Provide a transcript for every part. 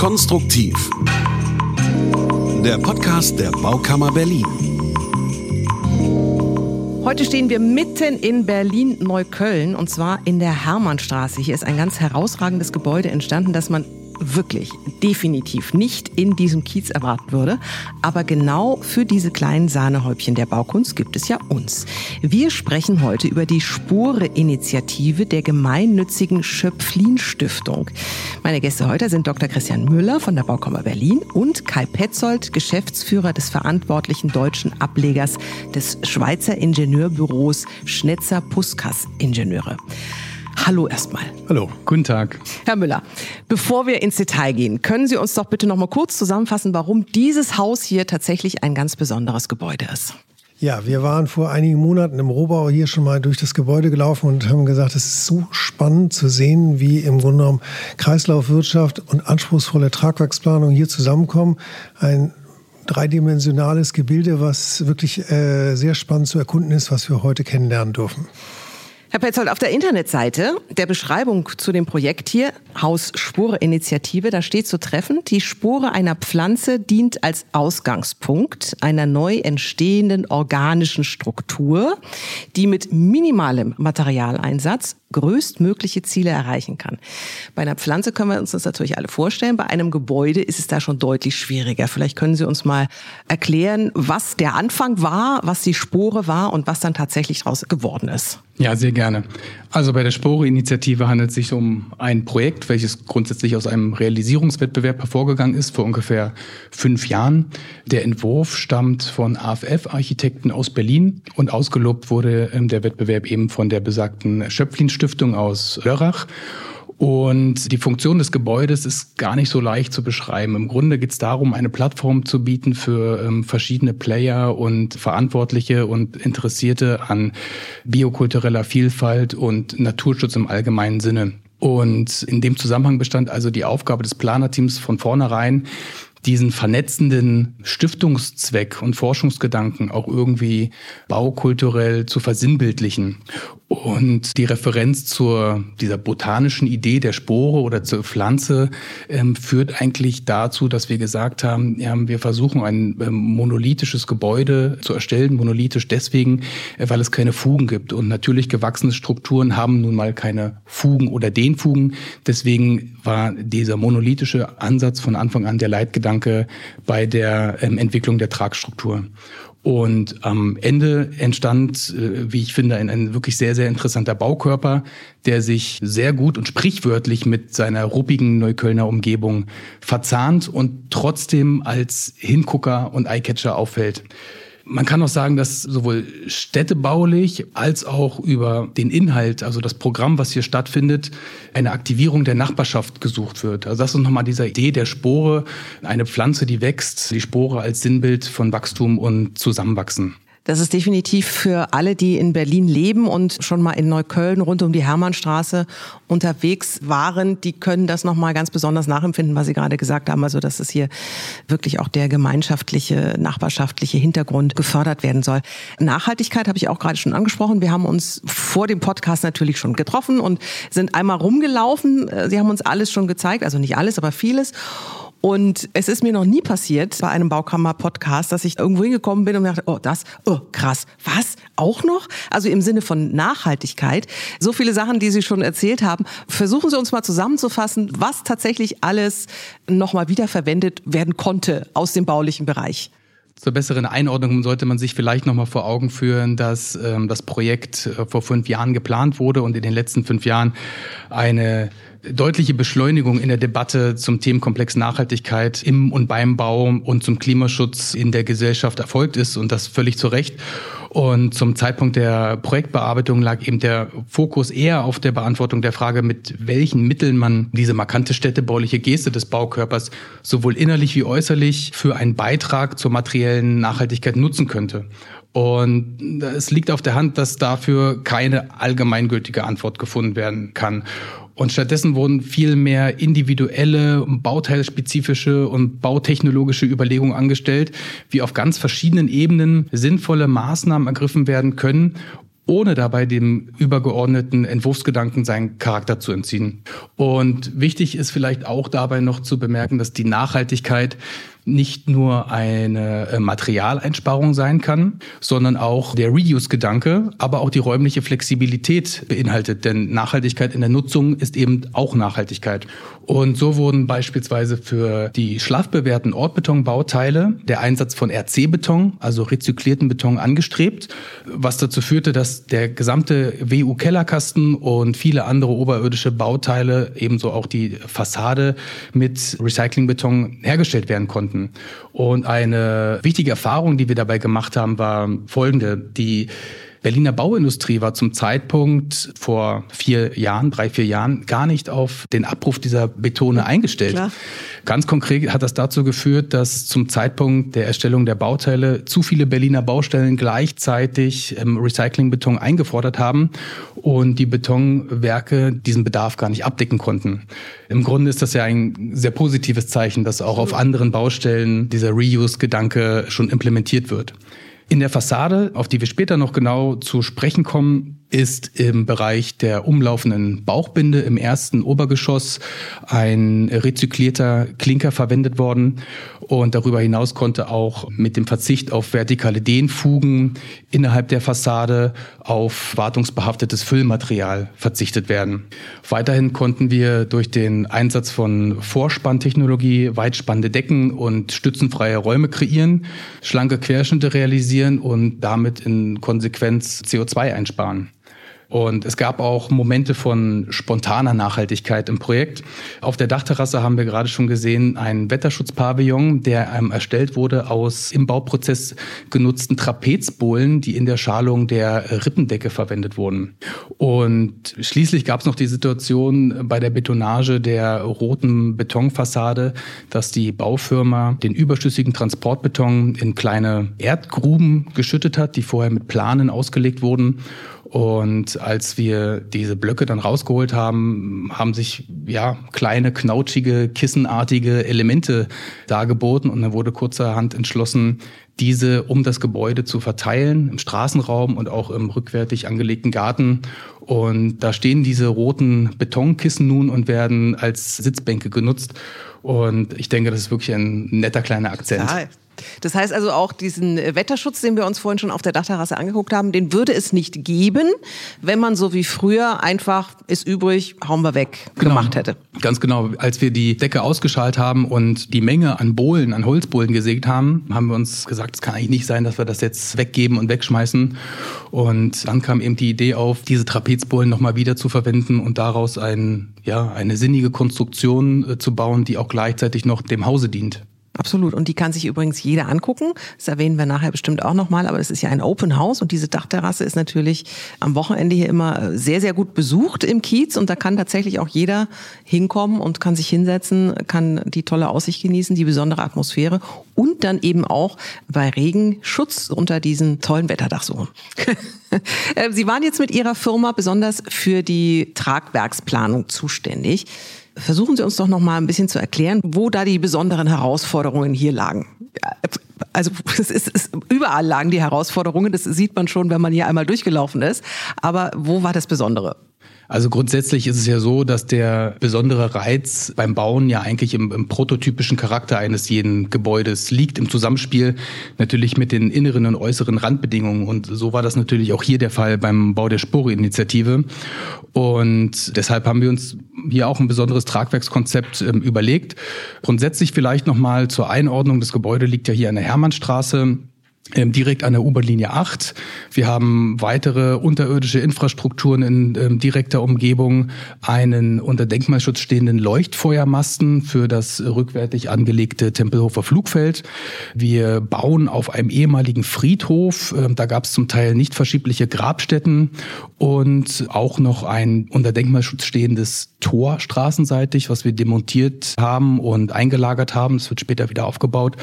Konstruktiv. Der Podcast der Baukammer Berlin. Heute stehen wir mitten in Berlin-Neukölln und zwar in der Hermannstraße. Hier ist ein ganz herausragendes Gebäude entstanden, das man wirklich definitiv nicht in diesem Kiez erwarten würde. Aber genau für diese kleinen Sahnehäubchen der Baukunst gibt es ja uns. Wir sprechen heute über die Spure-Initiative der gemeinnützigen Schöpflin-Stiftung. Meine Gäste heute sind Dr. Christian Müller von der Baukammer Berlin und Kai Petzold, Geschäftsführer des verantwortlichen deutschen Ablegers des Schweizer Ingenieurbüros Schnetzer Puskas Ingenieure. Hallo erstmal. Hallo. Guten Tag. Herr Müller, bevor wir ins Detail gehen, können Sie uns doch bitte noch mal kurz zusammenfassen, warum dieses Haus hier tatsächlich ein ganz besonderes Gebäude ist. Ja, wir waren vor einigen Monaten im Rohbau hier schon mal durch das Gebäude gelaufen und haben gesagt, es ist so spannend zu sehen, wie im Grunde genommen Kreislaufwirtschaft und anspruchsvolle Tragwerksplanung hier zusammenkommen. Ein dreidimensionales Gebilde, was wirklich äh, sehr spannend zu erkunden ist, was wir heute kennenlernen dürfen. Herr Petzold, auf der Internetseite der Beschreibung zu dem Projekt hier, Haus Spore Initiative, da steht zu treffen, die Spore einer Pflanze dient als Ausgangspunkt einer neu entstehenden organischen Struktur, die mit minimalem Materialeinsatz größtmögliche Ziele erreichen kann. Bei einer Pflanze können wir uns das natürlich alle vorstellen. Bei einem Gebäude ist es da schon deutlich schwieriger. Vielleicht können Sie uns mal erklären, was der Anfang war, was die Spore war und was dann tatsächlich daraus geworden ist. Ja, sehr gerne. Also bei der Spore-Initiative handelt es sich um ein Projekt, welches grundsätzlich aus einem Realisierungswettbewerb hervorgegangen ist vor ungefähr fünf Jahren. Der Entwurf stammt von AFF-Architekten aus Berlin und ausgelobt wurde ähm, der Wettbewerb eben von der besagten Schöpflin-Stiftung aus Lörrach. Und die Funktion des Gebäudes ist gar nicht so leicht zu beschreiben. Im Grunde geht es darum, eine Plattform zu bieten für ähm, verschiedene Player und Verantwortliche und Interessierte an biokultureller Vielfalt und Naturschutz im allgemeinen Sinne. Und in dem Zusammenhang bestand also die Aufgabe des Planerteams von vornherein, diesen vernetzenden Stiftungszweck und Forschungsgedanken auch irgendwie baukulturell zu versinnbildlichen. Und die Referenz zur dieser botanischen Idee der Spore oder zur Pflanze ähm, führt eigentlich dazu, dass wir gesagt haben, ja, wir versuchen ein ähm, monolithisches Gebäude zu erstellen. Monolithisch deswegen, äh, weil es keine Fugen gibt. Und natürlich gewachsene Strukturen haben nun mal keine Fugen oder den Fugen. Deswegen war dieser monolithische Ansatz von Anfang an der Leitgedanke bei der ähm, Entwicklung der Tragstruktur. Und am Ende entstand, äh, wie ich finde, ein, ein, wirklich sehr, sehr interessanter Baukörper, der sich sehr gut und sprichwörtlich mit seiner ruppigen Neuköllner Umgebung verzahnt und trotzdem als Hingucker und Eyecatcher auffällt. Man kann auch sagen, dass sowohl städtebaulich als auch über den Inhalt, also das Programm, was hier stattfindet, eine Aktivierung der Nachbarschaft gesucht wird. Also das ist nochmal diese Idee der Spore, eine Pflanze, die wächst, die Spore als Sinnbild von Wachstum und Zusammenwachsen. Das ist definitiv für alle, die in Berlin leben und schon mal in Neukölln rund um die Hermannstraße unterwegs waren, die können das nochmal ganz besonders nachempfinden, was Sie gerade gesagt haben. Also, dass es hier wirklich auch der gemeinschaftliche, nachbarschaftliche Hintergrund gefördert werden soll. Nachhaltigkeit habe ich auch gerade schon angesprochen. Wir haben uns vor dem Podcast natürlich schon getroffen und sind einmal rumgelaufen. Sie haben uns alles schon gezeigt, also nicht alles, aber vieles. Und es ist mir noch nie passiert bei einem Baukammer-Podcast, dass ich irgendwo hingekommen bin und dachte, oh, das, oh, krass, was? Auch noch? Also im Sinne von Nachhaltigkeit. So viele Sachen, die Sie schon erzählt haben. Versuchen Sie uns mal zusammenzufassen, was tatsächlich alles nochmal wiederverwendet werden konnte aus dem baulichen Bereich. Zur besseren Einordnung sollte man sich vielleicht nochmal vor Augen führen, dass ähm, das Projekt äh, vor fünf Jahren geplant wurde und in den letzten fünf Jahren eine deutliche Beschleunigung in der Debatte zum Themenkomplex Nachhaltigkeit im und beim Bau und zum Klimaschutz in der Gesellschaft erfolgt ist und das völlig zu Recht. Und zum Zeitpunkt der Projektbearbeitung lag eben der Fokus eher auf der Beantwortung der Frage, mit welchen Mitteln man diese markante städtebauliche Geste des Baukörpers sowohl innerlich wie äußerlich für einen Beitrag zur materiellen Nachhaltigkeit nutzen könnte. Und es liegt auf der Hand, dass dafür keine allgemeingültige Antwort gefunden werden kann. Und stattdessen wurden viel mehr individuelle, bauteilspezifische und bautechnologische Überlegungen angestellt, wie auf ganz verschiedenen Ebenen sinnvolle Maßnahmen ergriffen werden können, ohne dabei dem übergeordneten Entwurfsgedanken seinen Charakter zu entziehen. Und wichtig ist vielleicht auch dabei noch zu bemerken, dass die Nachhaltigkeit nicht nur eine äh, Materialeinsparung sein kann, sondern auch der Reuse-Gedanke, aber auch die räumliche Flexibilität beinhaltet. Denn Nachhaltigkeit in der Nutzung ist eben auch Nachhaltigkeit. Und so wurden beispielsweise für die schlafbewährten Ortbetonbauteile der Einsatz von RC-Beton, also rezyklierten Beton, angestrebt, was dazu führte, dass der gesamte WU-Kellerkasten und viele andere oberirdische Bauteile, ebenso auch die Fassade mit Recyclingbeton hergestellt werden konnten. Und eine wichtige Erfahrung, die wir dabei gemacht haben, war folgende. Die Berliner Bauindustrie war zum Zeitpunkt vor vier Jahren, drei, vier Jahren gar nicht auf den Abruf dieser Betone eingestellt. Klar. Ganz konkret hat das dazu geführt, dass zum Zeitpunkt der Erstellung der Bauteile zu viele Berliner Baustellen gleichzeitig ähm, Recyclingbeton eingefordert haben und die Betonwerke diesen Bedarf gar nicht abdecken konnten. Im Grunde ist das ja ein sehr positives Zeichen, dass auch auf anderen Baustellen dieser Reuse-Gedanke schon implementiert wird. In der Fassade, auf die wir später noch genau zu sprechen kommen, ist im Bereich der umlaufenden Bauchbinde im ersten Obergeschoss ein rezyklierter Klinker verwendet worden. Und darüber hinaus konnte auch mit dem Verzicht auf vertikale Dehnfugen innerhalb der Fassade auf wartungsbehaftetes Füllmaterial verzichtet werden. Weiterhin konnten wir durch den Einsatz von Vorspanntechnologie weitspannende Decken und stützenfreie Räume kreieren, schlanke Querschnitte realisieren und damit in Konsequenz CO2 einsparen. Und es gab auch Momente von spontaner Nachhaltigkeit im Projekt. Auf der Dachterrasse haben wir gerade schon gesehen, ein Wetterschutzpavillon, der ähm, erstellt wurde aus im Bauprozess genutzten Trapezbohlen, die in der Schalung der Rippendecke verwendet wurden. Und schließlich gab es noch die Situation bei der Betonage der roten Betonfassade, dass die Baufirma den überschüssigen Transportbeton in kleine Erdgruben geschüttet hat, die vorher mit Planen ausgelegt wurden. Und als wir diese Blöcke dann rausgeholt haben, haben sich ja kleine, knautschige, kissenartige Elemente dargeboten und dann wurde kurzerhand entschlossen, diese um das Gebäude zu verteilen, im Straßenraum und auch im rückwärtig angelegten Garten. Und da stehen diese roten Betonkissen nun und werden als Sitzbänke genutzt. Und ich denke, das ist wirklich ein netter kleiner Akzent. Total. Das heißt also auch diesen Wetterschutz, den wir uns vorhin schon auf der Dachterrasse angeguckt haben, den würde es nicht geben, wenn man so wie früher einfach ist übrig, hauen wir weg genau. gemacht hätte. Ganz genau. Als wir die Decke ausgeschaltet haben und die Menge an Bohlen, an Holzbohlen gesägt haben, haben wir uns gesagt, es kann eigentlich nicht sein, dass wir das jetzt weggeben und wegschmeißen. Und dann kam eben die Idee auf, diese Trapezbohlen nochmal wieder zu verwenden und daraus ein, ja, eine sinnige Konstruktion äh, zu bauen, die auch gleichzeitig noch dem Hause dient. Absolut. Und die kann sich übrigens jeder angucken. Das erwähnen wir nachher bestimmt auch nochmal. Aber es ist ja ein Open House und diese Dachterrasse ist natürlich am Wochenende hier immer äh, sehr, sehr gut besucht im Kiez. Und da kann tatsächlich auch jeder hinkommen und kann sich hinsetzen, kann die tolle Aussicht genießen, die besondere Atmosphäre und dann eben auch bei Regen Schutz unter diesen tollen Wetterdach suchen. Äh, Sie waren jetzt mit Ihrer Firma besonders für die Tragwerksplanung zuständig. Versuchen Sie uns doch noch mal ein bisschen zu erklären, wo da die besonderen Herausforderungen hier lagen. Also es ist, es, überall lagen die Herausforderungen, das sieht man schon, wenn man hier einmal durchgelaufen ist. Aber wo war das Besondere? Also grundsätzlich ist es ja so, dass der besondere Reiz beim Bauen ja eigentlich im, im, prototypischen Charakter eines jeden Gebäudes liegt, im Zusammenspiel natürlich mit den inneren und äußeren Randbedingungen. Und so war das natürlich auch hier der Fall beim Bau der Spore-Initiative. Und deshalb haben wir uns hier auch ein besonderes Tragwerkskonzept ähm, überlegt. Grundsätzlich vielleicht nochmal zur Einordnung. Das Gebäude liegt ja hier an der Hermannstraße direkt an der U-Bahn-Linie 8. Wir haben weitere unterirdische Infrastrukturen in ähm, direkter Umgebung, einen unter Denkmalschutz stehenden Leuchtfeuermasten für das rückwärtig angelegte Tempelhofer Flugfeld. Wir bauen auf einem ehemaligen Friedhof. Ähm, da gab es zum Teil nicht verschiebliche Grabstätten und auch noch ein unter Denkmalschutz stehendes Tor straßenseitig, was wir demontiert haben und eingelagert haben. Es wird später wieder aufgebaut.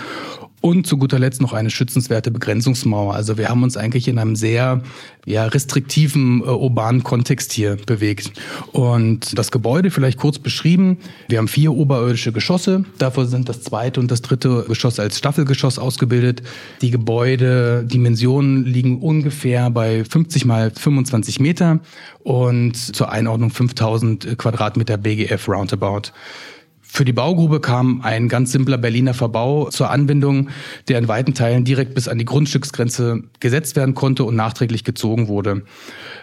Und zu guter Letzt noch eine schützenswerte Begrenzungsmauer. Also wir haben uns eigentlich in einem sehr ja, restriktiven äh, urbanen Kontext hier bewegt. Und das Gebäude vielleicht kurz beschrieben. Wir haben vier oberirdische Geschosse. Davor sind das zweite und das dritte Geschoss als Staffelgeschoss ausgebildet. Die Gebäudedimensionen liegen ungefähr bei 50 mal 25 Meter und zur Einordnung 5000 Quadratmeter BGF Roundabout. Für die Baugrube kam ein ganz simpler Berliner Verbau zur Anwendung, der in weiten Teilen direkt bis an die Grundstücksgrenze gesetzt werden konnte und nachträglich gezogen wurde.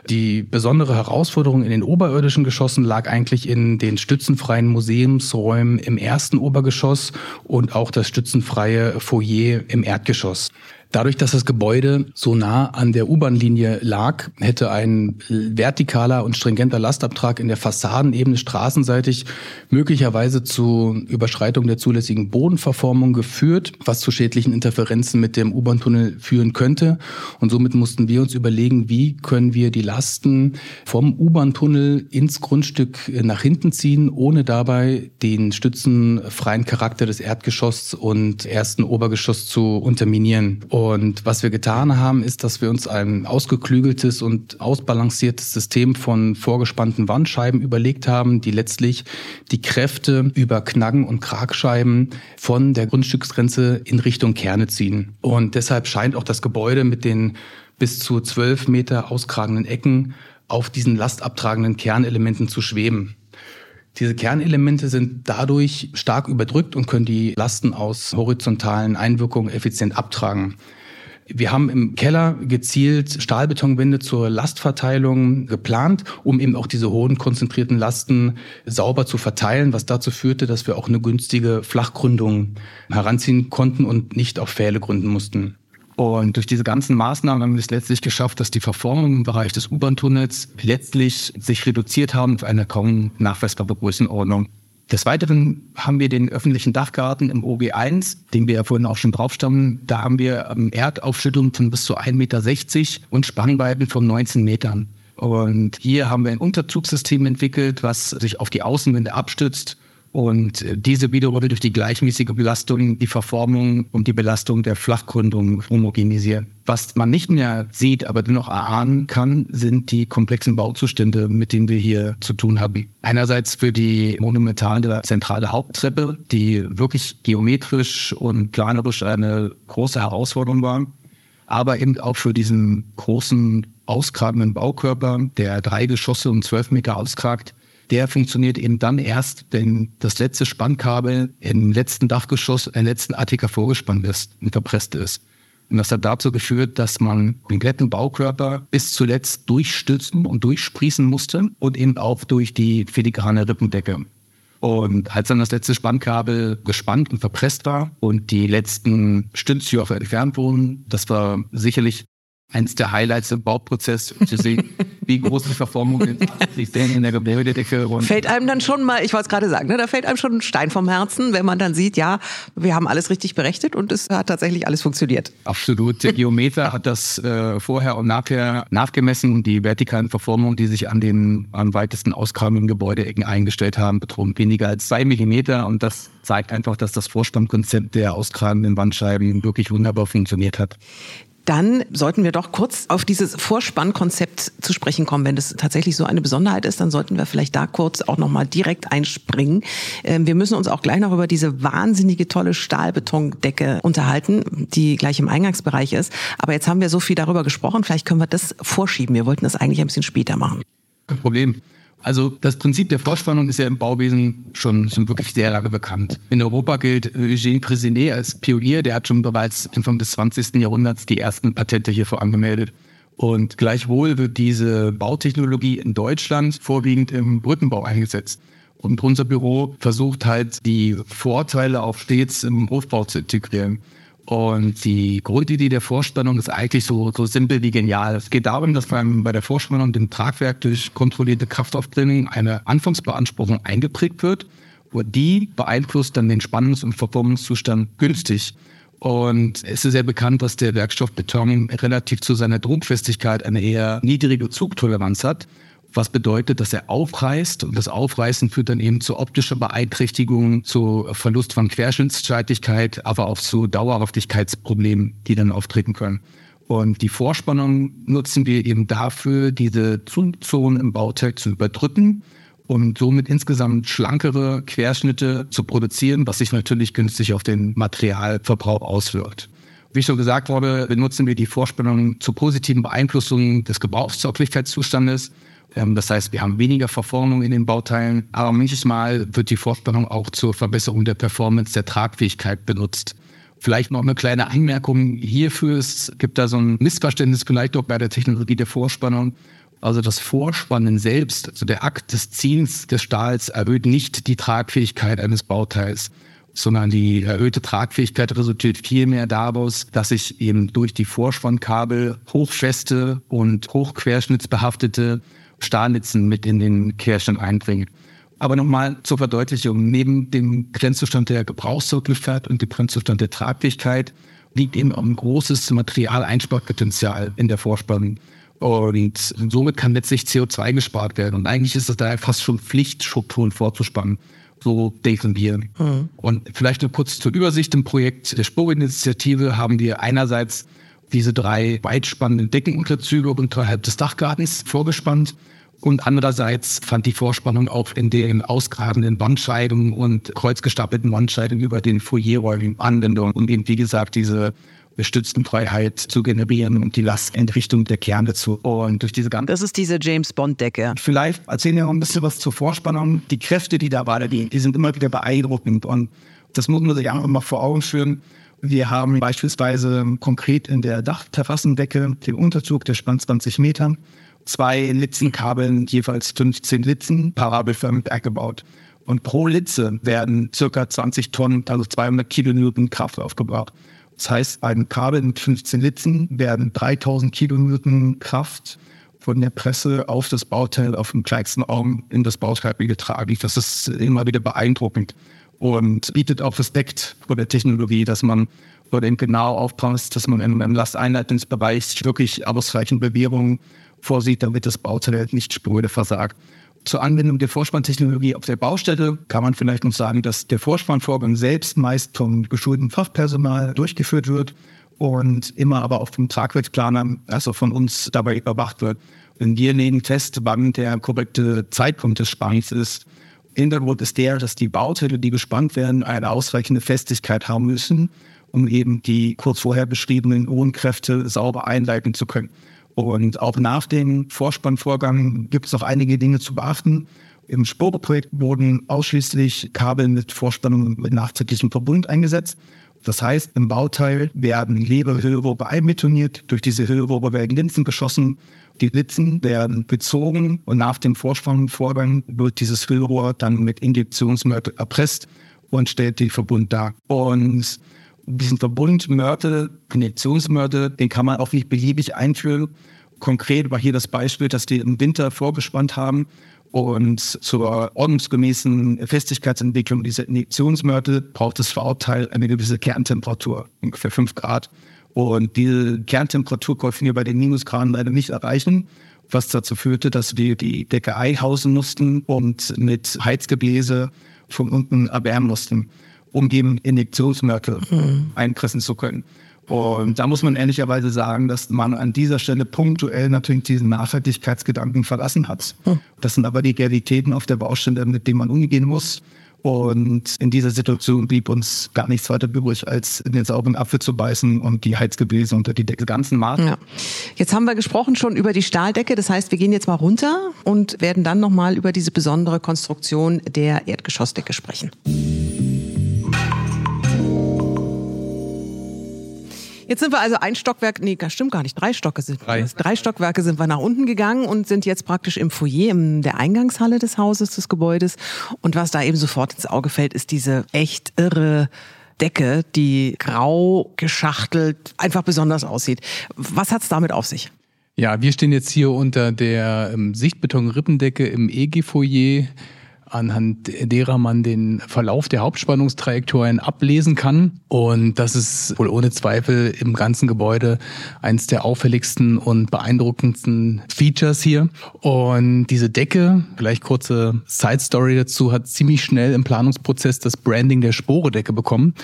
Die besondere Herausforderung in den oberirdischen Geschossen lag eigentlich in den stützenfreien Museumsräumen im ersten Obergeschoss und auch das stützenfreie Foyer im Erdgeschoss. Dadurch, dass das Gebäude so nah an der U-Bahn-Linie lag, hätte ein vertikaler und stringenter Lastabtrag in der Fassadenebene straßenseitig möglicherweise zu Überschreitung der zulässigen Bodenverformung geführt, was zu schädlichen Interferenzen mit dem U-Bahn-Tunnel führen könnte. Und somit mussten wir uns überlegen, wie können wir die Lasten vom U-Bahn-Tunnel ins Grundstück nach hinten ziehen, ohne dabei den stützenfreien Charakter des Erdgeschosses und ersten Obergeschoss zu unterminieren. Was wir getan haben, ist, dass wir uns ein ausgeklügeltes und ausbalanciertes System von vorgespannten Wandscheiben überlegt haben, die letztlich die Kräfte über Knaggen und Kragscheiben von der Grundstücksgrenze in Richtung Kerne ziehen. Und deshalb scheint auch das Gebäude mit den bis zu zwölf Meter auskragenden Ecken auf diesen lastabtragenden Kernelementen zu schweben. Diese Kernelemente sind dadurch stark überdrückt und können die Lasten aus horizontalen Einwirkungen effizient abtragen. Wir haben im Keller gezielt Stahlbetonwände zur Lastverteilung geplant, um eben auch diese hohen konzentrierten Lasten sauber zu verteilen, was dazu führte, dass wir auch eine günstige Flachgründung heranziehen konnten und nicht auf Pfähle gründen mussten. Und durch diese ganzen Maßnahmen haben wir es letztlich geschafft, dass die Verformungen im Bereich des U-Bahn-Tunnels letztlich sich reduziert haben auf eine kaum nachweisbare Größenordnung. Des Weiteren haben wir den öffentlichen Dachgarten im OG1, den wir ja vorhin auch schon draufstammen. Da haben wir ähm, Erdaufschüttung von bis zu 1,60 Meter und Spannweiten von 19 Metern. Und hier haben wir ein Unterzugssystem entwickelt, was sich auf die Außenwände abstützt und diese wiederum durch die gleichmäßige Belastung die Verformung und die Belastung der Flachgründung homogenisieren. Was man nicht mehr sieht, aber dennoch erahnen kann, sind die komplexen Bauzustände, mit denen wir hier zu tun haben. Einerseits für die monumentale zentrale Haupttreppe, die wirklich geometrisch und planerisch eine große Herausforderung war, aber eben auch für diesen großen ausgrabenden Baukörper, der drei Geschosse um zwölf Meter auskragt, der funktioniert eben dann erst, wenn das letzte Spannkabel im letzten Dachgeschoss, im letzten Attika vorgespannt ist und verpresst ist. Und das hat dazu geführt, dass man den kompletten Baukörper bis zuletzt durchstützen und durchsprießen musste und eben auch durch die filigrane Rippendecke. Und als dann das letzte Spannkabel gespannt und verpresst war und die letzten Stütztücher entfernt wurden, das war sicherlich eines der Highlights im Bauprozess, zu sehen, wie groß die Verformungen sich in der Gebäudedecke. Und fällt einem dann schon mal, ich wollte es gerade sagen, ne, da fällt einem schon ein Stein vom Herzen, wenn man dann sieht, ja, wir haben alles richtig berechnet und es hat tatsächlich alles funktioniert. Absolut. Der Geometer hat das äh, vorher und nachher nachgemessen und die vertikalen Verformungen, die sich an den am weitesten ausgrabenden Gebäudeecken eingestellt haben, betrugen weniger als zwei Millimeter und das zeigt einfach, dass das Vorspannkonzept der ausgrabenden Wandscheiben wirklich wunderbar funktioniert hat dann sollten wir doch kurz auf dieses Vorspannkonzept zu sprechen kommen. Wenn das tatsächlich so eine Besonderheit ist, dann sollten wir vielleicht da kurz auch nochmal direkt einspringen. Ähm, wir müssen uns auch gleich noch über diese wahnsinnige tolle Stahlbetondecke unterhalten, die gleich im Eingangsbereich ist. Aber jetzt haben wir so viel darüber gesprochen, vielleicht können wir das vorschieben. Wir wollten das eigentlich ein bisschen später machen. Kein Problem. Also das Prinzip der Vorspannung ist ja im Bauwesen schon, schon wirklich sehr lange bekannt. In Europa gilt Eugène Presinet als Pionier, der hat schon bereits Anfang des 20. Jahrhunderts die ersten Patente hiervor angemeldet. Und gleichwohl wird diese Bautechnologie in Deutschland vorwiegend im Brückenbau eingesetzt. Und unser Büro versucht halt die Vorteile auch stets im Hochbau zu integrieren. Und die Grundidee der Vorspannung ist eigentlich so, so simpel wie genial. Es geht darum, dass man bei der Vorspannung dem Tragwerk durch kontrollierte Kraftaufbringung eine Anfangsbeanspruchung eingeprägt wird. Und die beeinflusst dann den Spannungs- und Verformungszustand günstig. Und es ist sehr bekannt, dass der Werkstoff Beton relativ zu seiner Druckfestigkeit eine eher niedrige Zugtoleranz hat was bedeutet, dass er aufreißt und das Aufreißen führt dann eben zu optischer Beeinträchtigung, zu Verlust von Querschnittsstreitigkeit, aber auch zu Dauerhaftigkeitsproblemen, die dann auftreten können. Und die Vorspannung nutzen wir eben dafür, diese Zugzonen im Bauteil zu überdrücken und somit insgesamt schlankere Querschnitte zu produzieren, was sich natürlich günstig auf den Materialverbrauch auswirkt. Wie schon gesagt wurde, benutzen wir die Vorspannung zur positiven Beeinflussung des Gebrauchstauglichkeitszustandes. Ähm, das heißt, wir haben weniger Verformung in den Bauteilen, aber manches Mal wird die Vorspannung auch zur Verbesserung der Performance der Tragfähigkeit benutzt. Vielleicht noch eine kleine Anmerkung hierfür. Es gibt da so ein Missverständnis vielleicht auch bei der Technologie der Vorspannung. Also das Vorspannen selbst, also der Akt des Ziehens des Stahls erhöht nicht die Tragfähigkeit eines Bauteils, sondern die erhöhte Tragfähigkeit resultiert vielmehr daraus, dass sich eben durch die Vorspannkabel hochfeste und hochquerschnittsbehaftete Stahlnitzen mit in den Querschnitt einbringen. Aber nochmal zur Verdeutlichung, neben dem Grenzzustand der Gebrauchstauglichkeit und dem Grenzzustand der Tragfähigkeit liegt eben auch ein großes Materialeinsparpotenzial in der Vorspannung. Und somit kann letztlich CO2 gespart werden. Und eigentlich ist es daher fast schon Pflicht, Strukturen vorzuspannen. So denken wir. Mhm. Und vielleicht nur kurz zur Übersicht. Im Projekt der Spurinitiative haben wir einerseits diese drei weitspannenden Deckenunterzüge unterhalb des Dachgartens vorgespannt. Und andererseits fand die Vorspannung auch in den ausgrabenden Wandscheiben und kreuzgestapelten Wandscheiben über den Foyerräumen Anwendung, um eben, wie gesagt, diese bestützten Freiheit zu generieren und die Last in Richtung der Kerne zu. Und durch diese ganze. Das ist diese James Bond-Decke. Vielleicht erzählen wir noch ein bisschen was zur Vorspannung. Die Kräfte, die da weitergehen, die sind immer wieder beeindruckend. Und das muss man sich einfach mal vor Augen führen. Wir haben beispielsweise konkret in der Dachterrassendecke den Unterzug, der spannt 20 Meter zwei Litzenkabeln, jeweils 15 Litzen, parabelförmig eingebaut. Und pro Litze werden circa 20 Tonnen, also 200 Kilonewton Kraft aufgebracht. Das heißt, ein Kabel mit 15 Litzen werden 3000 Kilonewton Kraft von der Presse auf das Bauteil auf dem kleinsten Arm in das Bauteil getragen. Das ist immer wieder beeindruckend und bietet auch Respekt vor der Technologie, dass man dort eben genau aufpasst, dass man im, im Lasteinleitungsbereich wirklich ausreichend Bewährung vorsieht, damit das Bauteil nicht spröde versagt. Zur Anwendung der Vorspantechnologie auf der Baustelle kann man vielleicht noch sagen, dass der Vorspannvorgang selbst meist vom geschulten Fachpersonal durchgeführt wird und immer aber auch vom Tragwerksplaner, also von uns dabei überwacht wird. Denn wir legen fest, wann der korrekte Zeitpunkt des Spannens ist. Hintergrund ist der, dass die Bauteile, die gespannt werden, eine ausreichende Festigkeit haben müssen, um eben die kurz vorher beschriebenen hohen Kräfte sauber einleiten zu können. Und auch nach dem Vorspannvorgang gibt es noch einige Dinge zu beachten. Im Spore-Projekt wurden ausschließlich Kabel mit Vorspannung mit nachträglichem Verbund eingesetzt. Das heißt, im Bauteil werden leere Hüllrohre einbetoniert. Durch diese Hüllrohre werden Linsen geschossen. Die Litzen werden bezogen und nach dem Vorspannvorgang wird dieses Hüllrohr dann mit Injektionsmörtel erpresst und stellt den Verbund dar. Und diesen Verbund Mörtel, Injektionsmörtel, den kann man auch nicht beliebig einführen. Konkret war hier das Beispiel, dass die im Winter vorgespannt haben und zur ordnungsgemäßen Festigkeitsentwicklung dieser Injektionsmörtel braucht das Verurteil eine gewisse Kerntemperatur, ungefähr 5 Grad. Und diese Kerntemperatur konnten wir bei den Minusgraden leider nicht erreichen, was dazu führte, dass wir die Decke einhausen mussten und mit Heizgebläse von unten erwärmen mussten um eben Injektionsmörtel mhm. einpressen zu können. Und da muss man ehrlicherweise sagen, dass man an dieser Stelle punktuell natürlich diesen Nachhaltigkeitsgedanken verlassen hat. Mhm. Das sind aber die Realitäten auf der Baustelle, mit denen man umgehen muss. Und in dieser Situation blieb uns gar nichts weiter übrig, als in den sauren Apfel zu beißen und die Heizgebläse unter die Decke ganzen Maß. Ja. Jetzt haben wir gesprochen schon über die Stahldecke. Das heißt, wir gehen jetzt mal runter und werden dann nochmal über diese besondere Konstruktion der Erdgeschossdecke sprechen. Jetzt sind wir also ein Stockwerk, nee, das stimmt gar nicht, drei Stocke sind drei. drei Stockwerke sind wir nach unten gegangen und sind jetzt praktisch im Foyer, in der Eingangshalle des Hauses, des Gebäudes. Und was da eben sofort ins Auge fällt, ist diese echt irre Decke, die grau geschachtelt einfach besonders aussieht. Was hat's damit auf sich? Ja, wir stehen jetzt hier unter der ähm, Sichtbeton-Rippendecke im EG-Foyer anhand derer man den Verlauf der Hauptspannungstrajektorien ablesen kann. Und das ist wohl ohne Zweifel im ganzen Gebäude eines der auffälligsten und beeindruckendsten Features hier. Und diese Decke, gleich kurze Side Story dazu, hat ziemlich schnell im Planungsprozess das Branding der Sporedecke bekommen.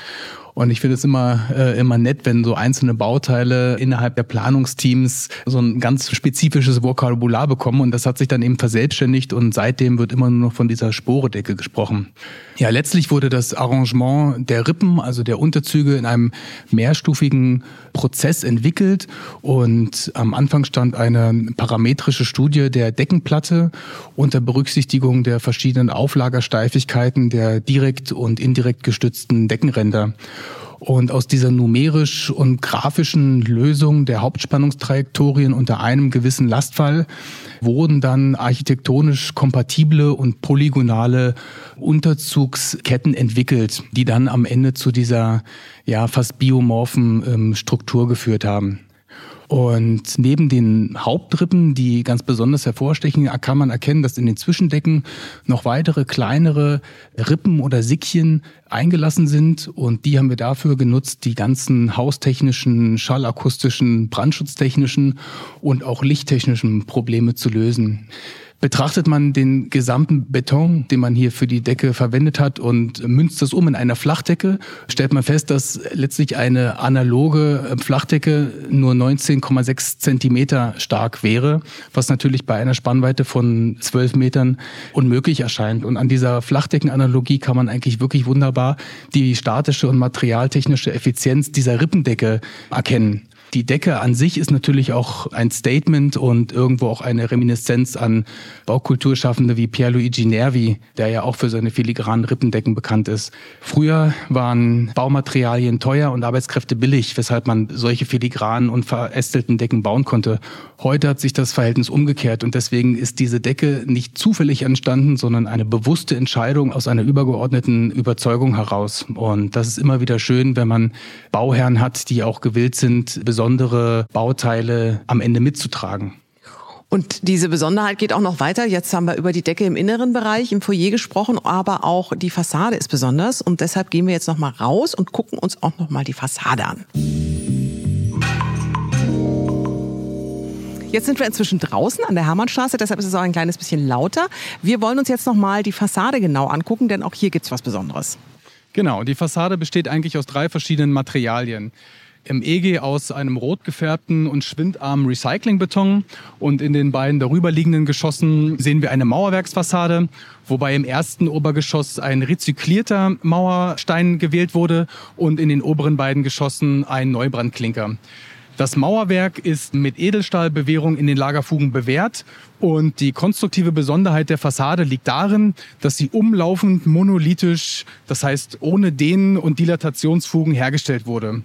Und ich finde es immer, äh, immer nett, wenn so einzelne Bauteile innerhalb der Planungsteams so ein ganz spezifisches Vokabular bekommen. Und das hat sich dann eben verselbstständigt und seitdem wird immer nur noch von dieser Sporedecke gesprochen. Ja, letztlich wurde das Arrangement der Rippen, also der Unterzüge, in einem mehrstufigen Prozess entwickelt. Und am Anfang stand eine parametrische Studie der Deckenplatte unter Berücksichtigung der verschiedenen Auflagersteifigkeiten der direkt und indirekt gestützten Deckenränder. Und aus dieser numerisch und grafischen Lösung der Hauptspannungstrajektorien unter einem gewissen Lastfall wurden dann architektonisch kompatible und polygonale Unterzugsketten entwickelt, die dann am Ende zu dieser ja fast biomorphen ähm, Struktur geführt haben. Und neben den Hauptrippen, die ganz besonders hervorstechen, kann man erkennen, dass in den Zwischendecken noch weitere kleinere Rippen oder Sickchen eingelassen sind. Und die haben wir dafür genutzt, die ganzen haustechnischen, schallakustischen, brandschutztechnischen und auch lichttechnischen Probleme zu lösen. Betrachtet man den gesamten Beton, den man hier für die Decke verwendet hat und münzt das um in einer Flachdecke, stellt man fest, dass letztlich eine analoge Flachdecke nur 19,6 Zentimeter stark wäre, was natürlich bei einer Spannweite von 12 Metern unmöglich erscheint. Und an dieser Flachdeckenanalogie kann man eigentlich wirklich wunderbar die statische und materialtechnische Effizienz dieser Rippendecke erkennen. Die Decke an sich ist natürlich auch ein Statement und irgendwo auch eine Reminiszenz an Baukulturschaffende wie Pierluigi Nervi, der ja auch für seine filigranen Rippendecken bekannt ist. Früher waren Baumaterialien teuer und Arbeitskräfte billig, weshalb man solche filigranen und verästelten Decken bauen konnte. Heute hat sich das Verhältnis umgekehrt und deswegen ist diese Decke nicht zufällig entstanden, sondern eine bewusste Entscheidung aus einer übergeordneten Überzeugung heraus. Und das ist immer wieder schön, wenn man Bauherren hat, die auch gewillt sind, besondere Bauteile am Ende mitzutragen. Und diese Besonderheit geht auch noch weiter. Jetzt haben wir über die Decke im inneren Bereich, im Foyer gesprochen, aber auch die Fassade ist besonders. Und deshalb gehen wir jetzt noch mal raus und gucken uns auch noch mal die Fassade an. Jetzt sind wir inzwischen draußen an der Hermannstraße, deshalb ist es auch ein kleines bisschen lauter. Wir wollen uns jetzt noch mal die Fassade genau angucken, denn auch hier gibt's was Besonderes. Genau, die Fassade besteht eigentlich aus drei verschiedenen Materialien im EG aus einem rot gefärbten und schwindarmen Recyclingbeton und in den beiden darüberliegenden Geschossen sehen wir eine Mauerwerksfassade, wobei im ersten Obergeschoss ein rezyklierter Mauerstein gewählt wurde und in den oberen beiden Geschossen ein Neubrandklinker. Das Mauerwerk ist mit Edelstahlbewehrung in den Lagerfugen bewehrt und die konstruktive Besonderheit der Fassade liegt darin, dass sie umlaufend monolithisch, das heißt ohne Dehnen und Dilatationsfugen hergestellt wurde.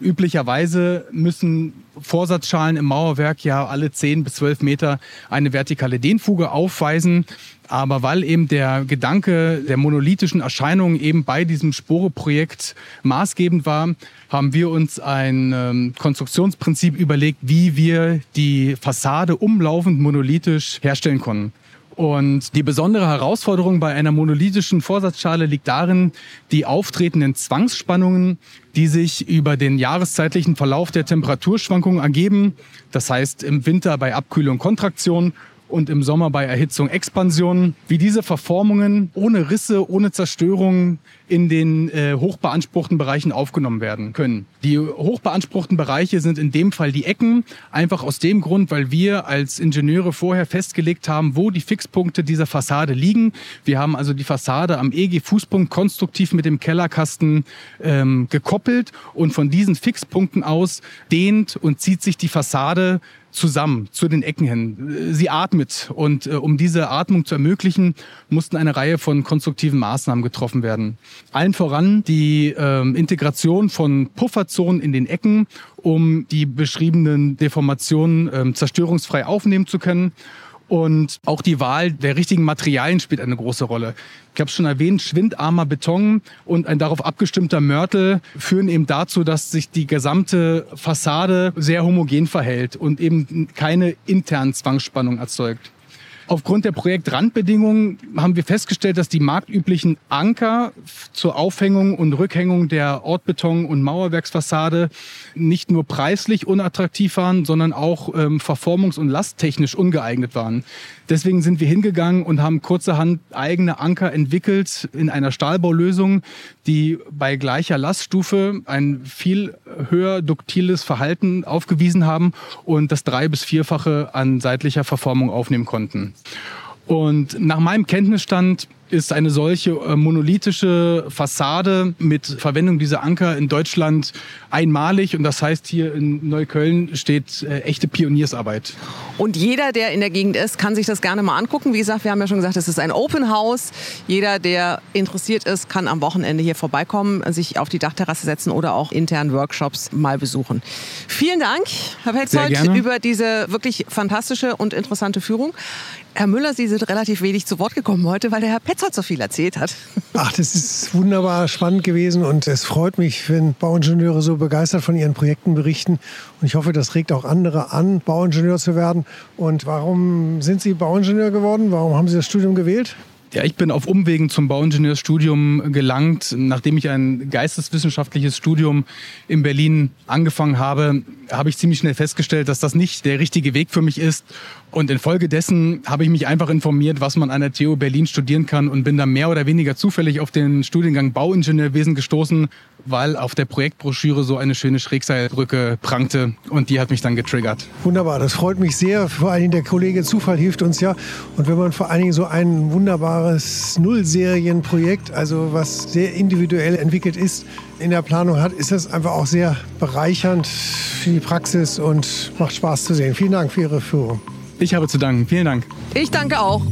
Üblicherweise müssen Vorsatzschalen im Mauerwerk ja alle 10 bis 12 Meter eine vertikale Dehnfuge aufweisen. Aber weil eben der Gedanke der monolithischen Erscheinung eben bei diesem Spore-Projekt maßgebend war, haben wir uns ein ähm, Konstruktionsprinzip überlegt, wie wir die Fassade umlaufend monolithisch herstellen konnten. Und die besondere Herausforderung bei einer monolithischen Vorsatzschale liegt darin, die auftretenden Zwangsspannungen, die sich über den jahreszeitlichen Verlauf der Temperaturschwankungen ergeben, das heißt im Winter bei Abkühlung Kontraktion und im Sommer bei Erhitzung Expansion, wie diese Verformungen ohne Risse, ohne Zerstörung in den äh, hochbeanspruchten Bereichen aufgenommen werden können. Die hochbeanspruchten Bereiche sind in dem Fall die Ecken, einfach aus dem Grund, weil wir als Ingenieure vorher festgelegt haben, wo die Fixpunkte dieser Fassade liegen. Wir haben also die Fassade am EG-Fußpunkt konstruktiv mit dem Kellerkasten ähm, gekoppelt und von diesen Fixpunkten aus dehnt und zieht sich die Fassade zusammen zu den Ecken hin. Sie atmet und äh, um diese Atmung zu ermöglichen, mussten eine Reihe von konstruktiven Maßnahmen getroffen werden. Allen voran die äh, Integration von Pufferzonen in den Ecken, um die beschriebenen Deformationen äh, zerstörungsfrei aufnehmen zu können und auch die Wahl der richtigen Materialien spielt eine große Rolle. Ich habe es schon erwähnt, schwindarmer Beton und ein darauf abgestimmter Mörtel führen eben dazu, dass sich die gesamte Fassade sehr homogen verhält und eben keine internen Zwangsspannung erzeugt. Aufgrund der Projektrandbedingungen haben wir festgestellt, dass die marktüblichen Anker zur Aufhängung und Rückhängung der Ortbeton- und Mauerwerksfassade nicht nur preislich unattraktiv waren, sondern auch ähm, verformungs- und lasttechnisch ungeeignet waren. Deswegen sind wir hingegangen und haben kurzerhand eigene Anker entwickelt in einer Stahlbaulösung, die bei gleicher Laststufe ein viel höher duktiles Verhalten aufgewiesen haben und das drei- bis vierfache an seitlicher Verformung aufnehmen konnten. Und nach meinem Kenntnisstand ist eine solche äh, monolithische Fassade mit Verwendung dieser Anker in Deutschland einmalig. Und das heißt, hier in Neukölln steht äh, echte Pioniersarbeit. Und jeder, der in der Gegend ist, kann sich das gerne mal angucken. Wie gesagt, wir haben ja schon gesagt, es ist ein Open House. Jeder, der interessiert ist, kann am Wochenende hier vorbeikommen, sich auf die Dachterrasse setzen oder auch internen Workshops mal besuchen. Vielen Dank, Herr Petzold, über diese wirklich fantastische und interessante Führung. Herr Müller, Sie sind relativ wenig zu Wort gekommen heute, weil der Herr Petzold so viel erzählt hat. Ach, das ist wunderbar spannend gewesen und es freut mich, wenn Bauingenieure so begeistert von ihren Projekten berichten. Und ich hoffe, das regt auch andere an, Bauingenieur zu werden. Und warum sind Sie Bauingenieur geworden? Warum haben Sie das Studium gewählt? Ja, ich bin auf Umwegen zum Bauingenieurstudium gelangt. Nachdem ich ein geisteswissenschaftliches Studium in Berlin angefangen habe, habe ich ziemlich schnell festgestellt, dass das nicht der richtige Weg für mich ist. Und infolgedessen habe ich mich einfach informiert, was man an der TU Berlin studieren kann und bin dann mehr oder weniger zufällig auf den Studiengang Bauingenieurwesen gestoßen, weil auf der Projektbroschüre so eine schöne Schrägseilbrücke prangte und die hat mich dann getriggert. Wunderbar, das freut mich sehr. Vor allen Dingen der Kollege Zufall hilft uns ja. Und wenn man vor allen Dingen so ein wunderbares Nullserienprojekt, also was sehr individuell entwickelt ist, in der Planung hat, ist das einfach auch sehr bereichernd für die Praxis und macht Spaß zu sehen. Vielen Dank für Ihre Führung. Ich habe zu danken. Vielen Dank. Ich danke auch.